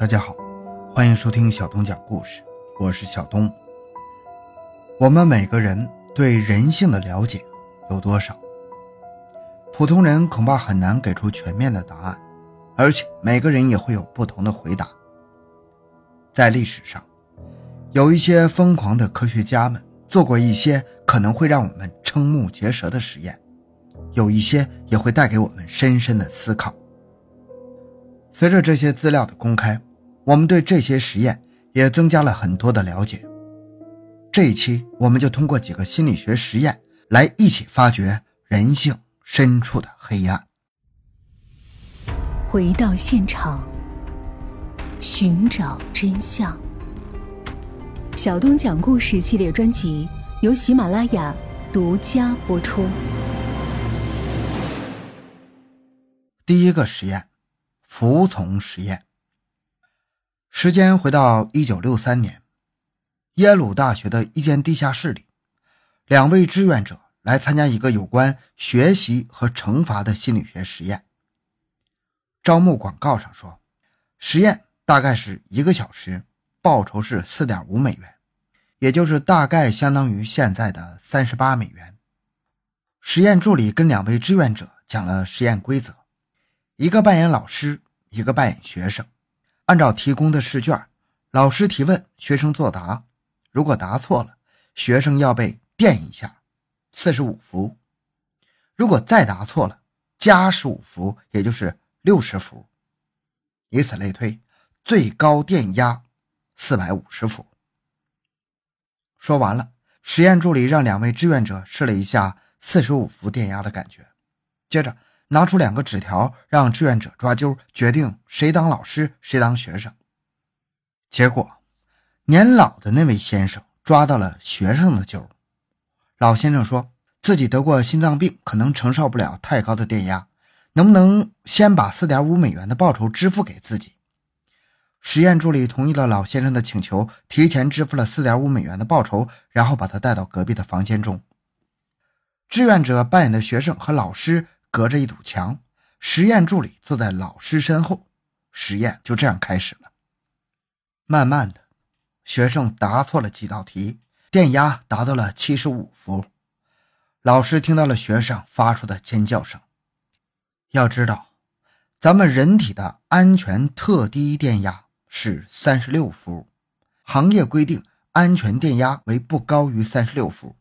大家好，欢迎收听小东讲故事，我是小东。我们每个人对人性的了解有多少？普通人恐怕很难给出全面的答案，而且每个人也会有不同的回答。在历史上，有一些疯狂的科学家们做过一些可能会让我们瞠目结舌的实验，有一些也会带给我们深深的思考。随着这些资料的公开，我们对这些实验也增加了很多的了解。这一期，我们就通过几个心理学实验来一起发掘人性深处的黑暗。回到现场，寻找真相。小东讲故事系列专辑由喜马拉雅独家播出。第一个实验。服从实验。时间回到一九六三年，耶鲁大学的一间地下室里，两位志愿者来参加一个有关学习和惩罚的心理学实验。招募广告上说，实验大概是一个小时，报酬是四点五美元，也就是大概相当于现在的三十八美元。实验助理跟两位志愿者讲了实验规则。一个扮演老师，一个扮演学生。按照提供的试卷，老师提问，学生作答。如果答错了，学生要被电一下，四十五伏。如果再答错了，加十五伏，也就是六十伏。以此类推，最高电压四百五十伏。说完了，实验助理让两位志愿者试了一下四十五伏电压的感觉，接着。拿出两个纸条，让志愿者抓阄，决定谁当老师，谁当学生。结果，年老的那位先生抓到了学生的阄。老先生说自己得过心脏病，可能承受不了太高的电压，能不能先把四点五美元的报酬支付给自己？实验助理同意了老先生的请求，提前支付了四点五美元的报酬，然后把他带到隔壁的房间中。志愿者扮演的学生和老师。隔着一堵墙，实验助理坐在老师身后，实验就这样开始了。慢慢的，学生答错了几道题，电压达到了七十五伏。老师听到了学生发出的尖叫声。要知道，咱们人体的安全特低电压是三十六伏，行业规定安全电压为不高于三十六伏，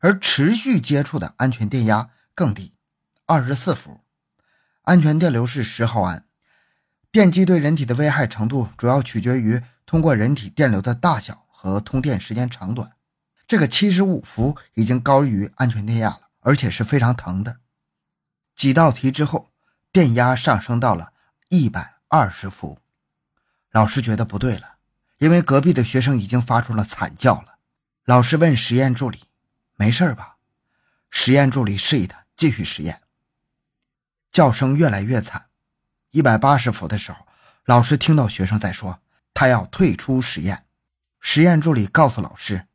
而持续接触的安全电压更低。二十四伏，安全电流是十毫安。电击对人体的危害程度主要取决于通过人体电流的大小和通电时间长短。这个七十五伏已经高于安全电压了，而且是非常疼的。几道题之后，电压上升到了一百二十伏。老师觉得不对了，因为隔壁的学生已经发出了惨叫了。老师问实验助理：“没事吧？”实验助理示意他继续实验。叫声越来越惨，一百八十伏的时候，老师听到学生在说他要退出实验。实验助理告诉老师，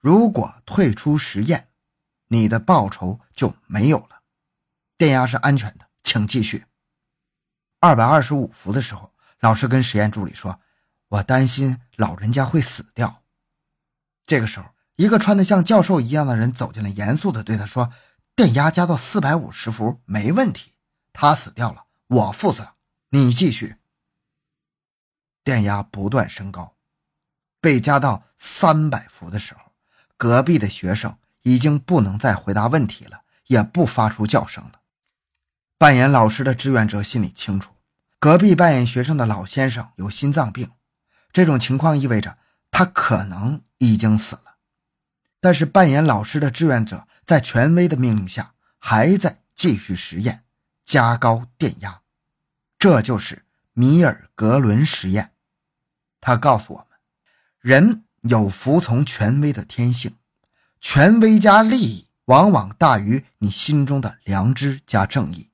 如果退出实验，你的报酬就没有了。电压是安全的，请继续。二百二十五伏的时候，老师跟实验助理说：“我担心老人家会死掉。”这个时候，一个穿的像教授一样的人走进来，严肃的对他说：“电压加到四百五十伏没问题。”他死掉了，我负责。你继续。电压不断升高，被加到三百伏的时候，隔壁的学生已经不能再回答问题了，也不发出叫声了。扮演老师的志愿者心里清楚，隔壁扮演学生的老先生有心脏病，这种情况意味着他可能已经死了。但是扮演老师的志愿者在权威的命令下，还在继续实验。加高电压，这就是米尔格伦实验。他告诉我们，人有服从权威的天性，权威加利益往往大于你心中的良知加正义。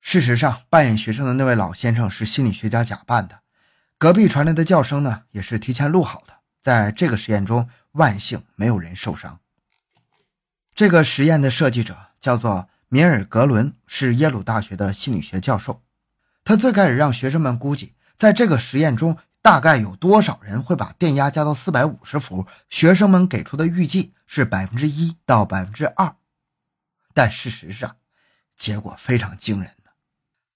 事实上，扮演学生的那位老先生是心理学家假扮的，隔壁传来的叫声呢，也是提前录好的。在这个实验中，万幸没有人受伤。这个实验的设计者叫做。米尔格伦是耶鲁大学的心理学教授，他最开始让学生们估计在这个实验中，大概有多少人会把电压加到四百五十伏？学生们给出的预计是百分之一到百分之二，但事实上，结果非常惊人的：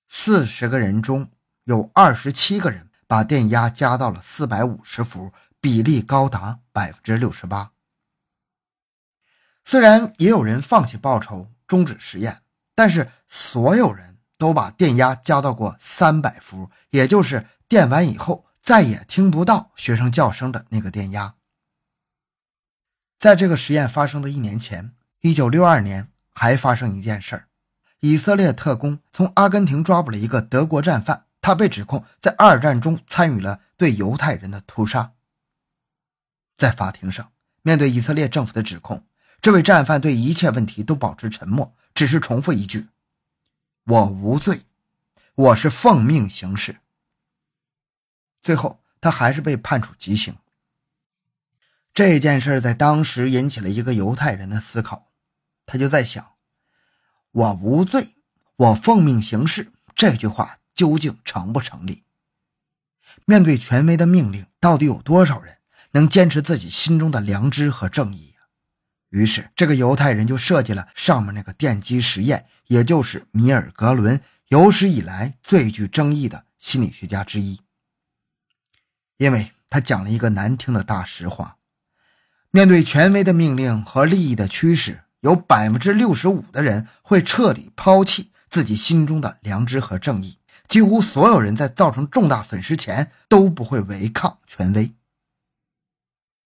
四十个人中有二十七个人把电压加到了四百五十伏，比例高达百分之六十八。虽然也有人放弃报仇，终止实验，但是所有人都把电压加到过三百伏，也就是电完以后再也听不到学生叫声的那个电压。在这个实验发生的一年前，一九六二年还发生一件事儿：以色列特工从阿根廷抓捕了一个德国战犯，他被指控在二战中参与了对犹太人的屠杀。在法庭上，面对以色列政府的指控。这位战犯对一切问题都保持沉默，只是重复一句：“我无罪，我是奉命行事。”最后，他还是被判处极刑。这件事在当时引起了一个犹太人的思考，他就在想：“我无罪，我奉命行事。”这句话究竟成不成立？面对权威的命令，到底有多少人能坚持自己心中的良知和正义？于是，这个犹太人就设计了上面那个电击实验，也就是米尔格伦有史以来最具争议的心理学家之一，因为他讲了一个难听的大实话：面对权威的命令和利益的驱使，有百分之六十五的人会彻底抛弃自己心中的良知和正义，几乎所有人在造成重大损失前都不会违抗权威。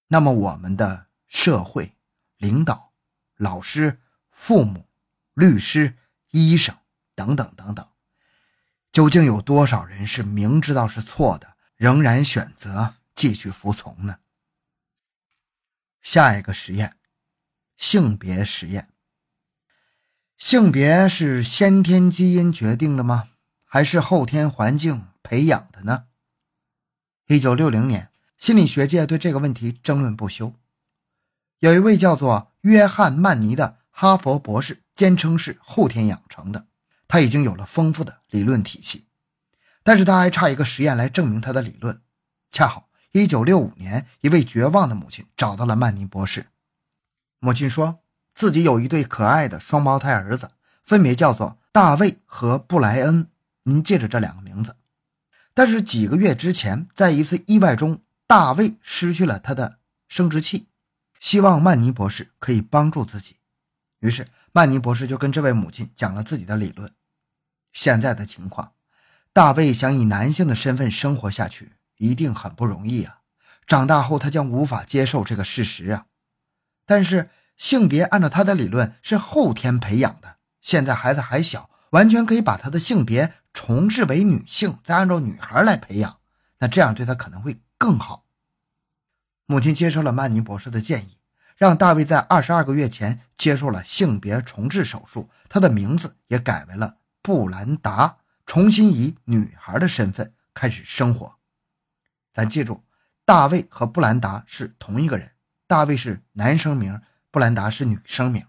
那么，我们的社会。领导、老师、父母、律师、医生等等等等，究竟有多少人是明知道是错的，仍然选择继续服从呢？下一个实验，性别实验。性别是先天基因决定的吗？还是后天环境培养的呢？一九六零年，心理学界对这个问题争论不休。有一位叫做约翰·曼尼的哈佛博士，坚称是后天养成的。他已经有了丰富的理论体系，但是他还差一个实验来证明他的理论。恰好1965年，一位绝望的母亲找到了曼尼博士。母亲说自己有一对可爱的双胞胎儿子，分别叫做大卫和布莱恩。您记着这两个名字。但是几个月之前，在一次意外中，大卫失去了他的生殖器。希望曼尼博士可以帮助自己，于是曼尼博士就跟这位母亲讲了自己的理论。现在的情况，大卫想以男性的身份生活下去，一定很不容易啊！长大后他将无法接受这个事实啊！但是性别按照他的理论是后天培养的，现在孩子还小，完全可以把他的性别重置为女性，再按照女孩来培养，那这样对他可能会更好。母亲接受了曼尼博士的建议，让大卫在二十二个月前接受了性别重置手术，他的名字也改为了布兰达，重新以女孩的身份开始生活。咱记住，大卫和布兰达是同一个人，大卫是男生名，布兰达是女生名。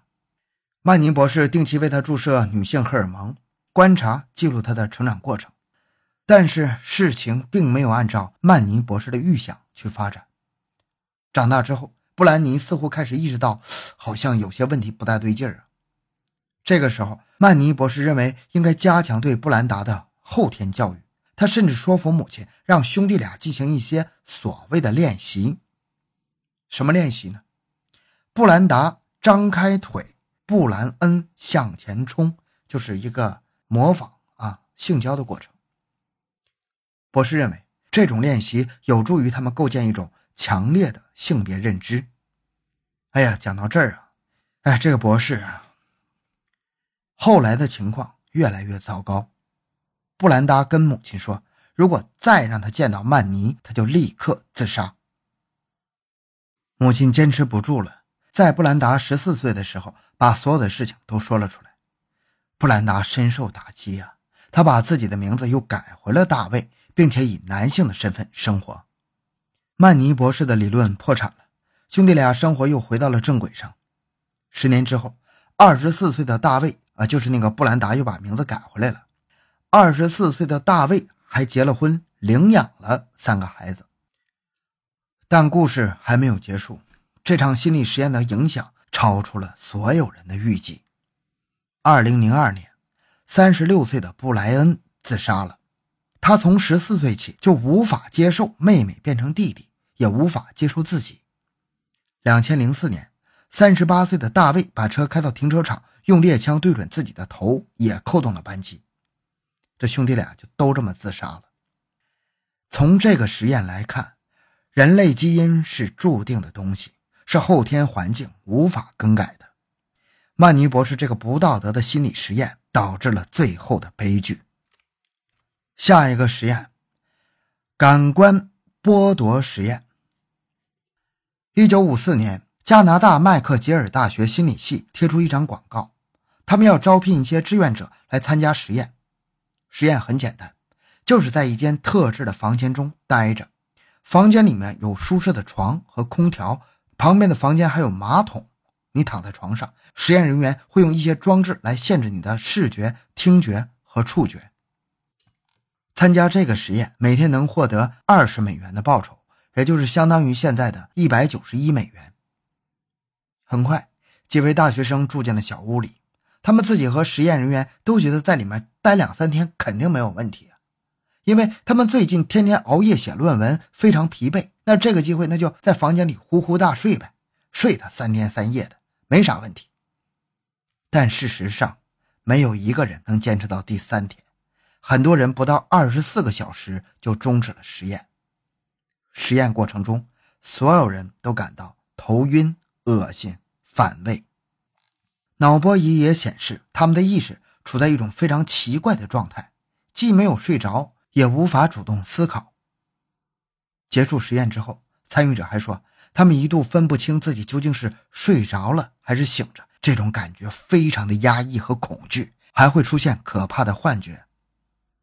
曼尼博士定期为他注射女性荷尔蒙，观察记录他的成长过程，但是事情并没有按照曼尼博士的预想去发展。长大之后，布兰妮似乎开始意识到，好像有些问题不大对劲儿啊。这个时候，曼尼博士认为应该加强对布兰达的后天教育。他甚至说服母亲，让兄弟俩进行一些所谓的练习。什么练习呢？布兰达张开腿，布兰恩向前冲，就是一个模仿啊性交的过程。博士认为，这种练习有助于他们构建一种。强烈的性别认知。哎呀，讲到这儿啊，哎，这个博士啊，后来的情况越来越糟糕。布兰达跟母亲说，如果再让他见到曼尼，他就立刻自杀。母亲坚持不住了，在布兰达十四岁的时候，把所有的事情都说了出来。布兰达深受打击呀，他把自己的名字又改回了大卫，并且以男性的身份生活。曼尼博士的理论破产了，兄弟俩生活又回到了正轨上。十年之后，二十四岁的大卫啊，就是那个布兰达，又把名字改回来了。二十四岁的大卫还结了婚，领养了三个孩子。但故事还没有结束，这场心理实验的影响超出了所有人的预计。二零零二年，三十六岁的布莱恩自杀了。他从十四岁起就无法接受妹妹变成弟弟，也无法接受自己。两千零四年，三十八岁的大卫把车开到停车场，用猎枪对准自己的头，也扣动了扳机。这兄弟俩就都这么自杀了。从这个实验来看，人类基因是注定的东西，是后天环境无法更改的。曼尼博士这个不道德的心理实验导致了最后的悲剧。下一个实验，感官剥夺实验。一九五四年，加拿大麦克吉尔大学心理系贴出一张广告，他们要招聘一些志愿者来参加实验。实验很简单，就是在一间特制的房间中待着，房间里面有舒适的床和空调，旁边的房间还有马桶。你躺在床上，实验人员会用一些装置来限制你的视觉、听觉和触觉。参加这个实验，每天能获得二十美元的报酬，也就是相当于现在的一百九十一美元。很快，几位大学生住进了小屋里，他们自己和实验人员都觉得在里面待两三天肯定没有问题，因为他们最近天天熬夜写论文，非常疲惫。那这个机会，那就在房间里呼呼大睡呗，睡他三天三夜的，没啥问题。但事实上，没有一个人能坚持到第三天。很多人不到二十四个小时就终止了实验。实验过程中，所有人都感到头晕、恶心、反胃。脑波仪也显示，他们的意识处在一种非常奇怪的状态，既没有睡着，也无法主动思考。结束实验之后，参与者还说，他们一度分不清自己究竟是睡着了还是醒着，这种感觉非常的压抑和恐惧，还会出现可怕的幻觉。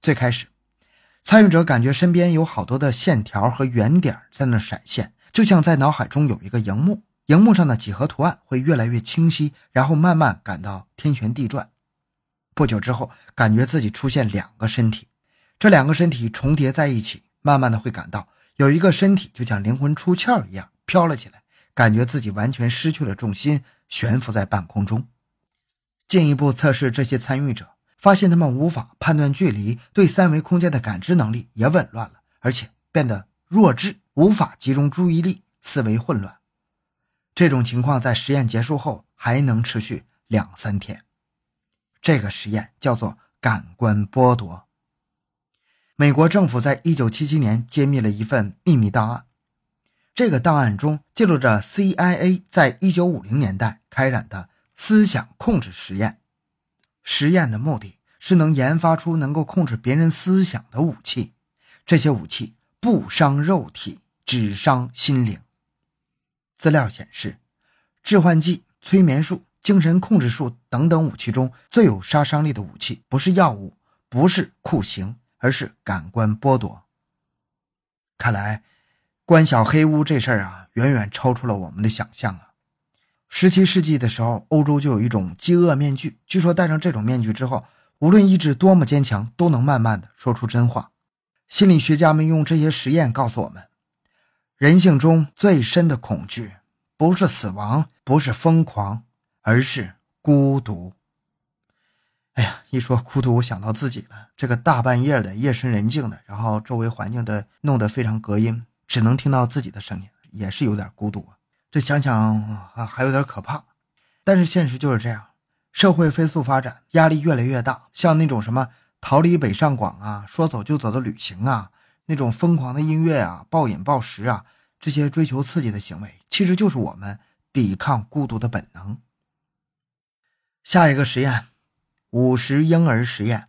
最开始，参与者感觉身边有好多的线条和圆点在那闪现，就像在脑海中有一个荧幕，荧幕上的几何图案会越来越清晰，然后慢慢感到天旋地转。不久之后，感觉自己出现两个身体，这两个身体重叠在一起，慢慢的会感到有一个身体就像灵魂出窍一样飘了起来，感觉自己完全失去了重心，悬浮在半空中。进一步测试这些参与者。发现他们无法判断距离，对三维空间的感知能力也紊乱了，而且变得弱智，无法集中注意力，思维混乱。这种情况在实验结束后还能持续两三天。这个实验叫做感官剥夺。美国政府在一九七七年揭秘了一份秘密档案，这个档案中记录着 CIA 在一九五零年代开展的思想控制实验。实验的目的是能研发出能够控制别人思想的武器，这些武器不伤肉体，只伤心灵。资料显示，致幻剂、催眠术、精神控制术等等武器中最有杀伤力的武器，不是药物，不是酷刑，而是感官剥夺。看来，关小黑屋这事儿啊，远远超出了我们的想象啊。十七世纪的时候，欧洲就有一种饥饿面具。据说戴上这种面具之后，无论意志多么坚强，都能慢慢的说出真话。心理学家们用这些实验告诉我们，人性中最深的恐惧不是死亡，不是疯狂，而是孤独。哎呀，一说孤独，我想到自己了。这个大半夜的，夜深人静的，然后周围环境的弄得非常隔音，只能听到自己的声音，也是有点孤独啊。这想想还还有点可怕，但是现实就是这样，社会飞速发展，压力越来越大。像那种什么逃离北上广啊，说走就走的旅行啊，那种疯狂的音乐啊，暴饮暴食啊，这些追求刺激的行为，其实就是我们抵抗孤独的本能。下一个实验，五十婴儿实验，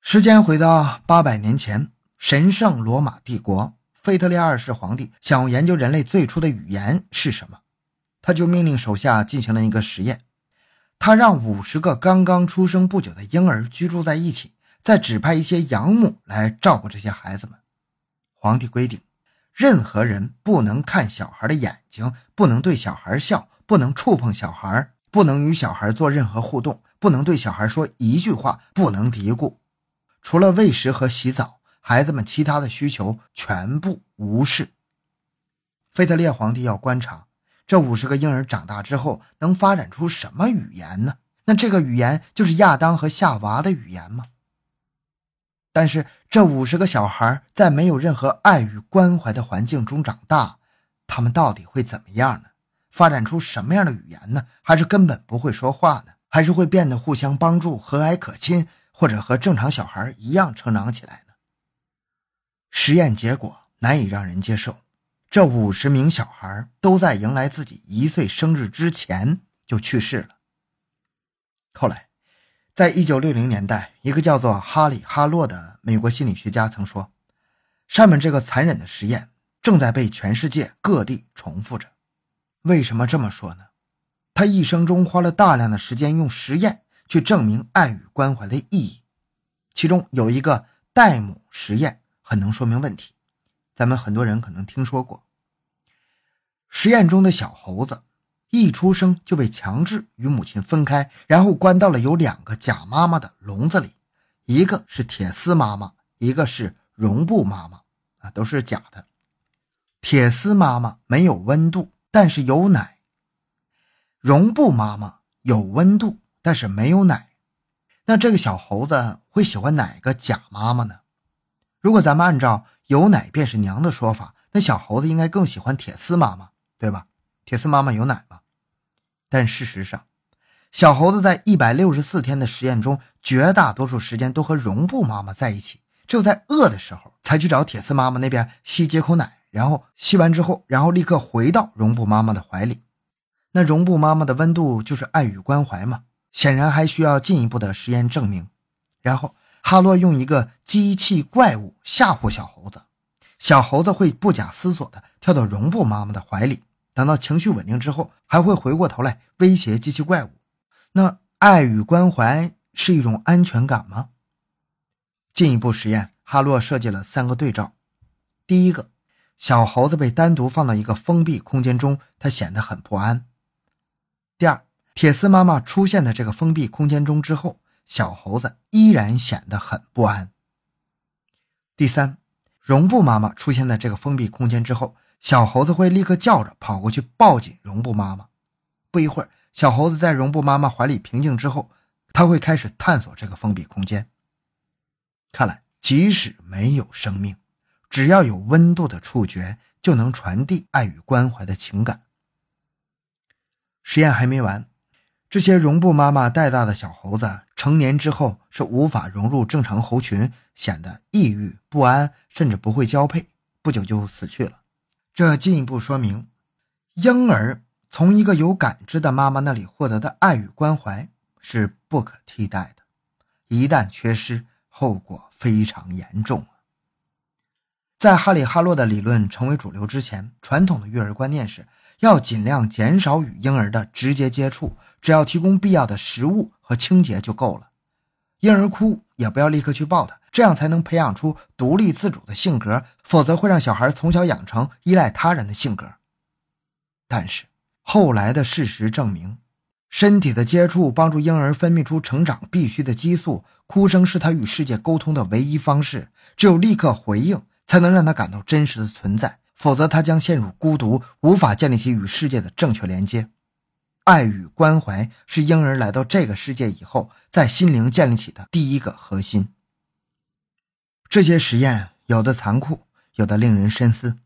时间回到八百年前，神圣罗马帝国。腓特烈二世皇帝想要研究人类最初的语言是什么，他就命令手下进行了一个实验。他让五十个刚刚出生不久的婴儿居住在一起，再指派一些养母来照顾这些孩子们。皇帝规定，任何人不能看小孩的眼睛，不能对小孩笑，不能触碰小孩，不能与小孩做任何互动，不能对小孩说一句话，不能嘀咕。除了喂食和洗澡。孩子们其他的需求全部无视。腓特烈皇帝要观察这五十个婴儿长大之后能发展出什么语言呢？那这个语言就是亚当和夏娃的语言吗？但是这五十个小孩在没有任何爱与关怀的环境中长大，他们到底会怎么样呢？发展出什么样的语言呢？还是根本不会说话呢？还是会变得互相帮助、和蔼可亲，或者和正常小孩一样成长起来？实验结果难以让人接受。这五十名小孩都在迎来自己一岁生日之前就去世了。后来，在一九六零年代，一个叫做哈里·哈洛的美国心理学家曾说：“上面这个残忍的实验正在被全世界各地重复着。”为什么这么说呢？他一生中花了大量的时间用实验去证明爱与关怀的意义，其中有一个代母实验很能说明问题。咱们很多人可能听说过，实验中的小猴子一出生就被强制与母亲分开，然后关到了有两个假妈妈的笼子里，一个是铁丝妈妈，一个是绒布妈妈，啊，都是假的。铁丝妈妈没有温度，但是有奶；绒布妈妈有温度，但是没有奶。那这个小猴子会喜欢哪个假妈妈呢？如果咱们按照有奶便是娘的说法，那小猴子应该更喜欢铁丝妈妈，对吧？铁丝妈妈有奶吗？但事实上，小猴子在一百六十四天的实验中，绝大多数时间都和绒布妈妈在一起，只有在饿的时候才去找铁丝妈妈那边吸几口奶，然后吸完之后，然后立刻回到绒布妈妈的怀里。那绒布妈妈的温度就是爱与关怀嘛？显然还需要进一步的实验证明。然后。哈洛用一个机器怪物吓唬小猴子，小猴子会不假思索地跳到绒布妈妈的怀里。等到情绪稳定之后，还会回过头来威胁机器怪物。那爱与关怀是一种安全感吗？进一步实验，哈洛设计了三个对照：第一个，小猴子被单独放到一个封闭空间中，它显得很不安；第二，铁丝妈妈出现在这个封闭空间中之后。小猴子依然显得很不安。第三，绒布妈妈出现在这个封闭空间之后，小猴子会立刻叫着跑过去抱紧绒布妈妈。不一会儿，小猴子在绒布妈妈怀里平静之后，他会开始探索这个封闭空间。看来，即使没有生命，只要有温度的触觉，就能传递爱与关怀的情感。实验还没完。这些绒布妈妈带大的小猴子，成年之后是无法融入正常猴群，显得抑郁不安，甚至不会交配，不久就死去了。这进一步说明，婴儿从一个有感知的妈妈那里获得的爱与关怀是不可替代的，一旦缺失，后果非常严重在哈里·哈洛的理论成为主流之前，传统的育儿观念是。要尽量减少与婴儿的直接接触，只要提供必要的食物和清洁就够了。婴儿哭也不要立刻去抱他，这样才能培养出独立自主的性格，否则会让小孩从小养成依赖他人的性格。但是后来的事实证明，身体的接触帮助婴儿分泌出成长必须的激素，哭声是他与世界沟通的唯一方式，只有立刻回应，才能让他感到真实的存在。否则，他将陷入孤独，无法建立起与世界的正确连接。爱与关怀是婴儿来到这个世界以后，在心灵建立起的第一个核心。这些实验有的残酷，有的令人深思。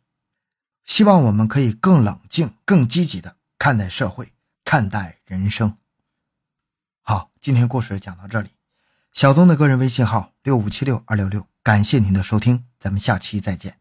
希望我们可以更冷静、更积极的看待社会，看待人生。好，今天故事讲到这里。小宗的个人微信号六五七六二六六，感谢您的收听，咱们下期再见。